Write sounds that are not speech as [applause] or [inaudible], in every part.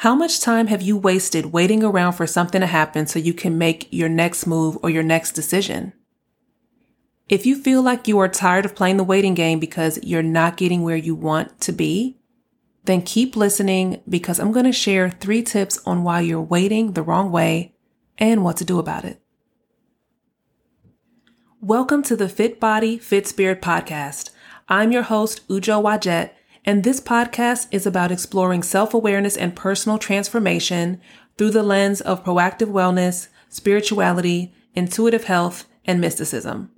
How much time have you wasted waiting around for something to happen so you can make your next move or your next decision? If you feel like you are tired of playing the waiting game because you're not getting where you want to be, then keep listening because I'm going to share three tips on why you're waiting the wrong way and what to do about it. Welcome to the Fit Body, Fit Spirit podcast. I'm your host, Ujo Wajet, and this podcast is about exploring self awareness and personal transformation through the lens of proactive wellness, spirituality, intuitive health, and mysticism.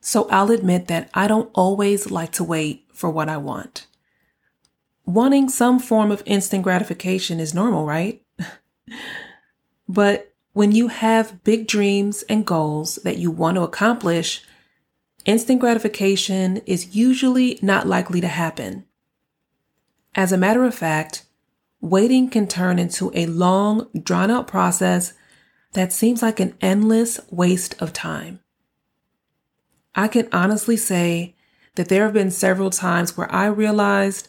So I'll admit that I don't always like to wait for what I want. Wanting some form of instant gratification is normal, right? [laughs] but when you have big dreams and goals that you want to accomplish, instant gratification is usually not likely to happen. As a matter of fact, waiting can turn into a long, drawn out process that seems like an endless waste of time. I can honestly say that there have been several times where I realized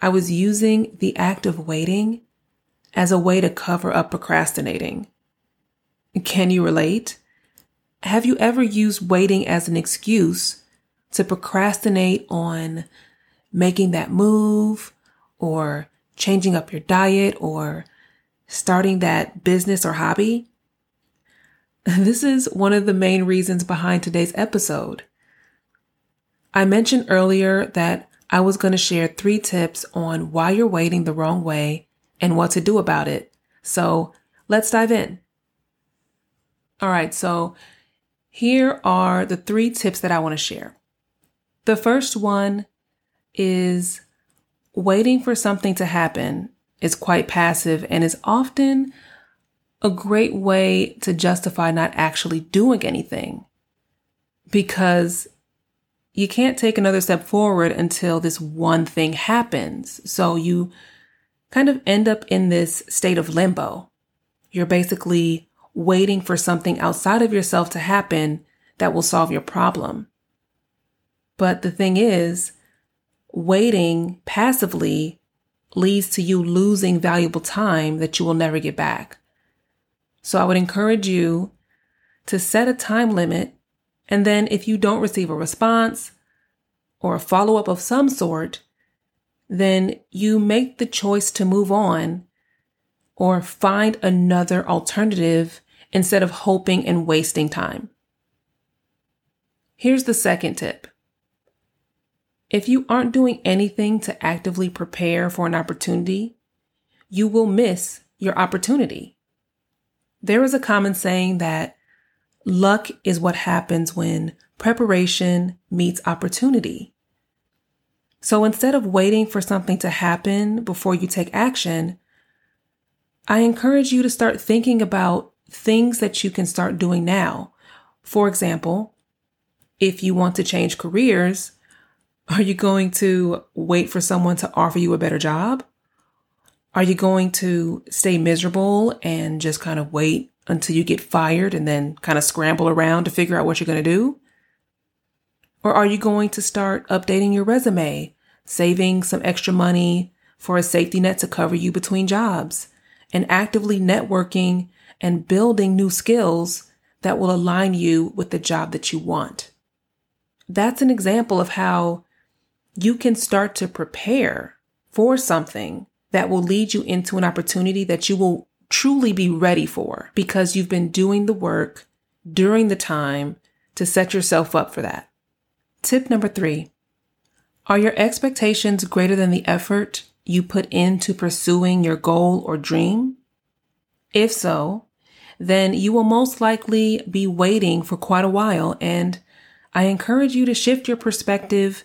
I was using the act of waiting as a way to cover up procrastinating. Can you relate? Have you ever used waiting as an excuse to procrastinate on making that move or changing up your diet or starting that business or hobby? [laughs] This is one of the main reasons behind today's episode. I mentioned earlier that I was going to share three tips on why you're waiting the wrong way and what to do about it. So let's dive in. All right. So here are the three tips that I want to share. The first one is waiting for something to happen is quite passive and is often a great way to justify not actually doing anything because you can't take another step forward until this one thing happens. So you kind of end up in this state of limbo. You're basically waiting for something outside of yourself to happen that will solve your problem. But the thing is, waiting passively leads to you losing valuable time that you will never get back. So I would encourage you to set a time limit. And then if you don't receive a response or a follow up of some sort, then you make the choice to move on or find another alternative instead of hoping and wasting time. Here's the second tip. If you aren't doing anything to actively prepare for an opportunity, you will miss your opportunity. There is a common saying that luck is what happens when preparation meets opportunity. So instead of waiting for something to happen before you take action, I encourage you to start thinking about things that you can start doing now. For example, if you want to change careers, [laughs] are you going to wait for someone to offer you a better job? Are you going to stay miserable and just kind of wait until you get fired and then kind of scramble around to figure out what you're going to do? Or are you going to start updating your resume, saving some extra money for a safety net to cover you between jobs, and actively networking and building new skills that will align you with the job that you want? That's an example of how you can start to prepare for something that will lead you into an opportunity that you will truly be ready for because you've been doing the work during the time to set yourself up for that. Tip number three Are your expectations greater than the effort you put into pursuing your goal or dream? If so, then you will most likely be waiting for quite a while. And I encourage you to shift your perspective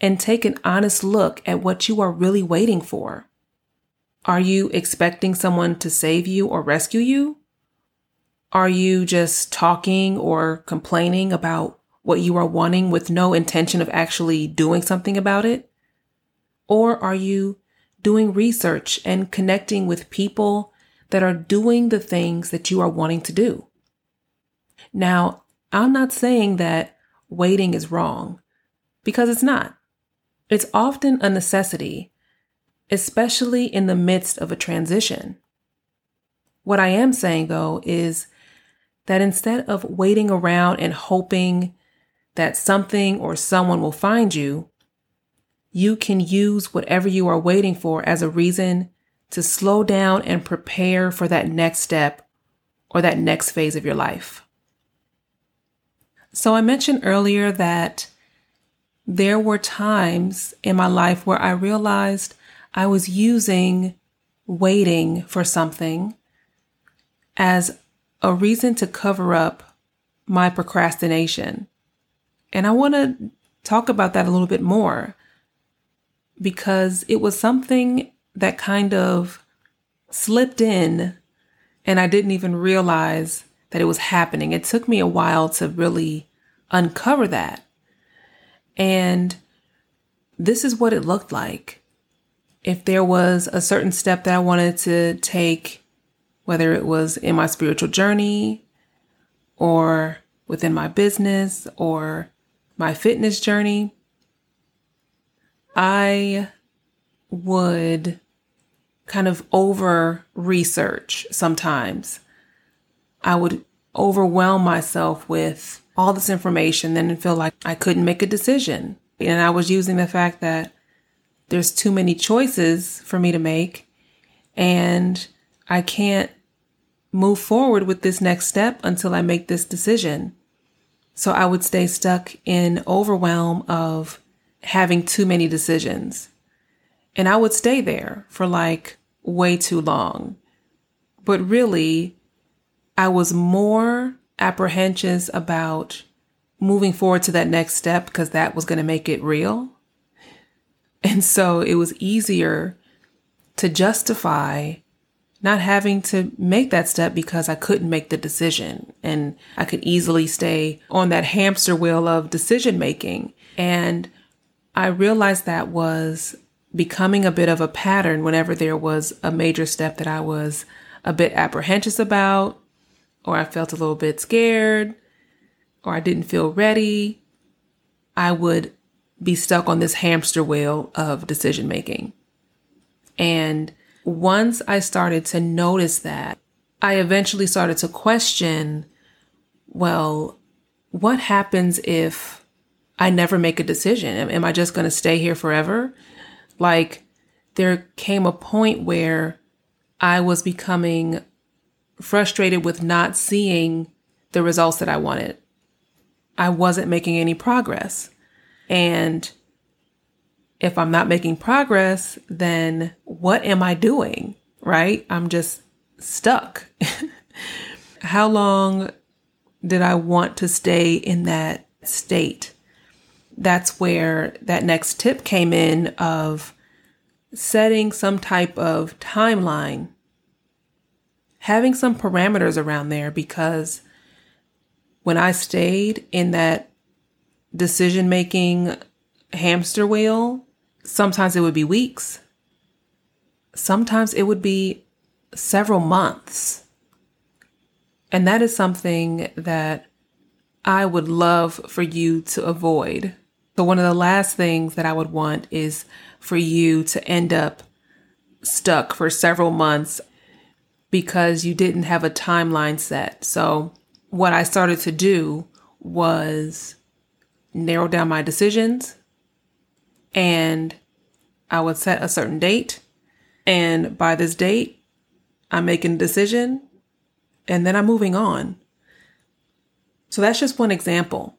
and take an honest look at what you are really waiting for. Are you expecting someone to save you or rescue you? Are you just talking or complaining about what you are wanting with no intention of actually doing something about it? Or are you doing research and connecting with people that are doing the things that you are wanting to do? Now, I'm not saying that waiting is wrong because it's not. It's often a necessity especially in the midst of a transition. What I am saying though is that instead of waiting around and hoping that something or someone will find you, you can use whatever you are waiting for as a reason to slow down and prepare for that next step or that next phase of your life. So I mentioned earlier that there were times in my life where I realized I was using waiting for something as a reason to cover up my procrastination. And I want to talk about that a little bit more because it was something that kind of slipped in and I didn't even realize that it was happening. It took me a while to really uncover that. And this is what it looked like. If there was a certain step that I wanted to take, whether it was in my spiritual journey or within my business or my fitness journey, I would kind of over research sometimes. I would overwhelm myself with all this information and then feel like I couldn't make a decision. And I was using the fact that there's too many choices for me to make and I can't move forward with this next step until I make this decision. So I would stay stuck in overwhelm of having too many decisions. And I would stay there for like way too long. But really, I was more apprehensive about moving forward to that next step because that was going to make it real. And so it was easier to justify not having to make that step because I couldn't make the decision and I could easily stay on that hamster wheel of decision making. And I realized that was becoming a bit of a pattern whenever there was a major step that I was a bit apprehensive about, or I felt a little bit scared, or I didn't feel ready, I would be stuck on this hamster wheel of decision making. And once I started to notice that, I eventually started to question well, what happens if I never make a decision? Am, I just going to stay here forever? Like there came a point where I was becoming frustrated with not seeing the results that I wanted. I wasn't making any progress. And if I'm not making progress, then what am I doing? Right? I'm just stuck. [laughs] How long did I want to stay in that state? That's where that next tip came in of setting some type of timeline, having some parameters around there because when I stayed in that decision making hamster wheel, sometimes it would be weeks, sometimes it would be several months. And that is something that I would love for you to avoid so, one of the last things that I would want is for you to end up stuck for several months because you didn't have a timeline set. So, what I started to do was narrow down my decisions and I would set a certain date. And by this date, I'm making a decision and then I'm moving on. So that's just one example.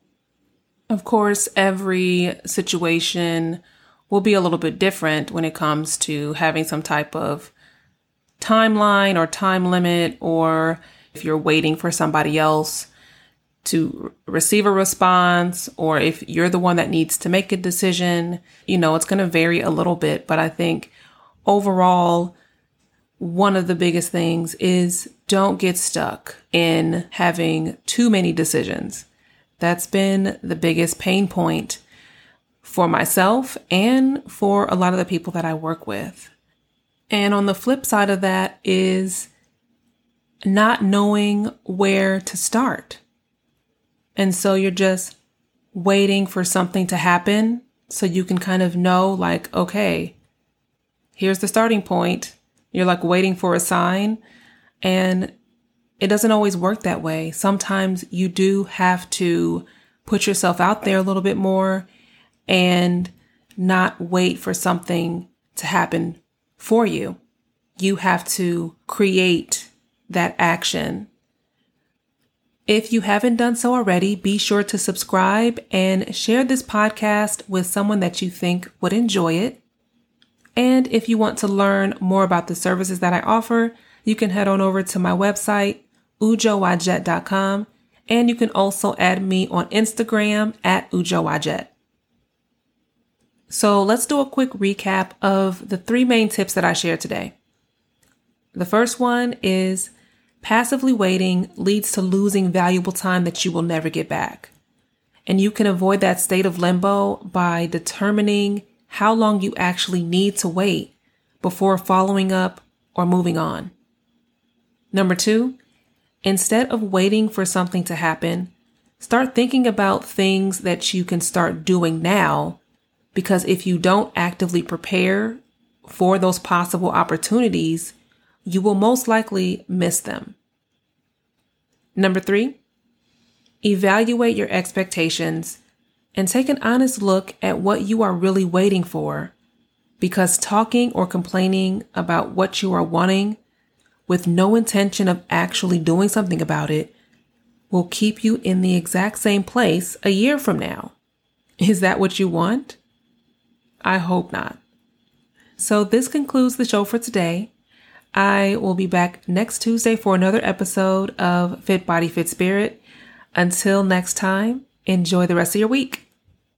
Of course, every situation will be a little bit different when it comes to having some type of timeline or time limit, or if you're waiting for somebody else to receive a response, or if you're the one that needs to make a decision, you know, it's going to vary a little bit. But I think overall, one of the biggest things is don't get stuck in having too many decisions. That's been the biggest pain point for myself and for a lot of the people that I work with. And on the flip side of that is not knowing where to start. And so you're just waiting for something to happen so you can kind of know, like, okay, here's the starting point. You're like waiting for a sign and it doesn't always work that way. Sometimes you do have to put yourself out there a little bit more and not wait for something to happen for you. You have to create that action. If you haven't done so already, be sure to subscribe and share this podcast with someone that you think would enjoy it. And if you want to learn more about the services that I offer, you can head on over to my website, ujowajet.com, and you can also add me on Instagram at ujowajet. So let's do a quick recap of the three main tips that I shared today. The first one is passively waiting leads to losing valuable time that you will never get back. And you can avoid that state of limbo by determining how long you actually need to wait before following up or moving on. Number two, instead of waiting for something to happen, start thinking about things that you can start doing now. Because if you don't actively prepare for those possible opportunities, you will most likely miss them. Number three, evaluate your expectations and take an honest look at what you are really waiting for because talking or complaining about what you are wanting with no intention of actually doing something about it will keep you in the exact same place a year from now. Is that what you want? I hope not. So, this concludes the show for today. I will be back next Tuesday for another episode of Fit Body, Fit Spirit. Until next time, enjoy the rest of your week.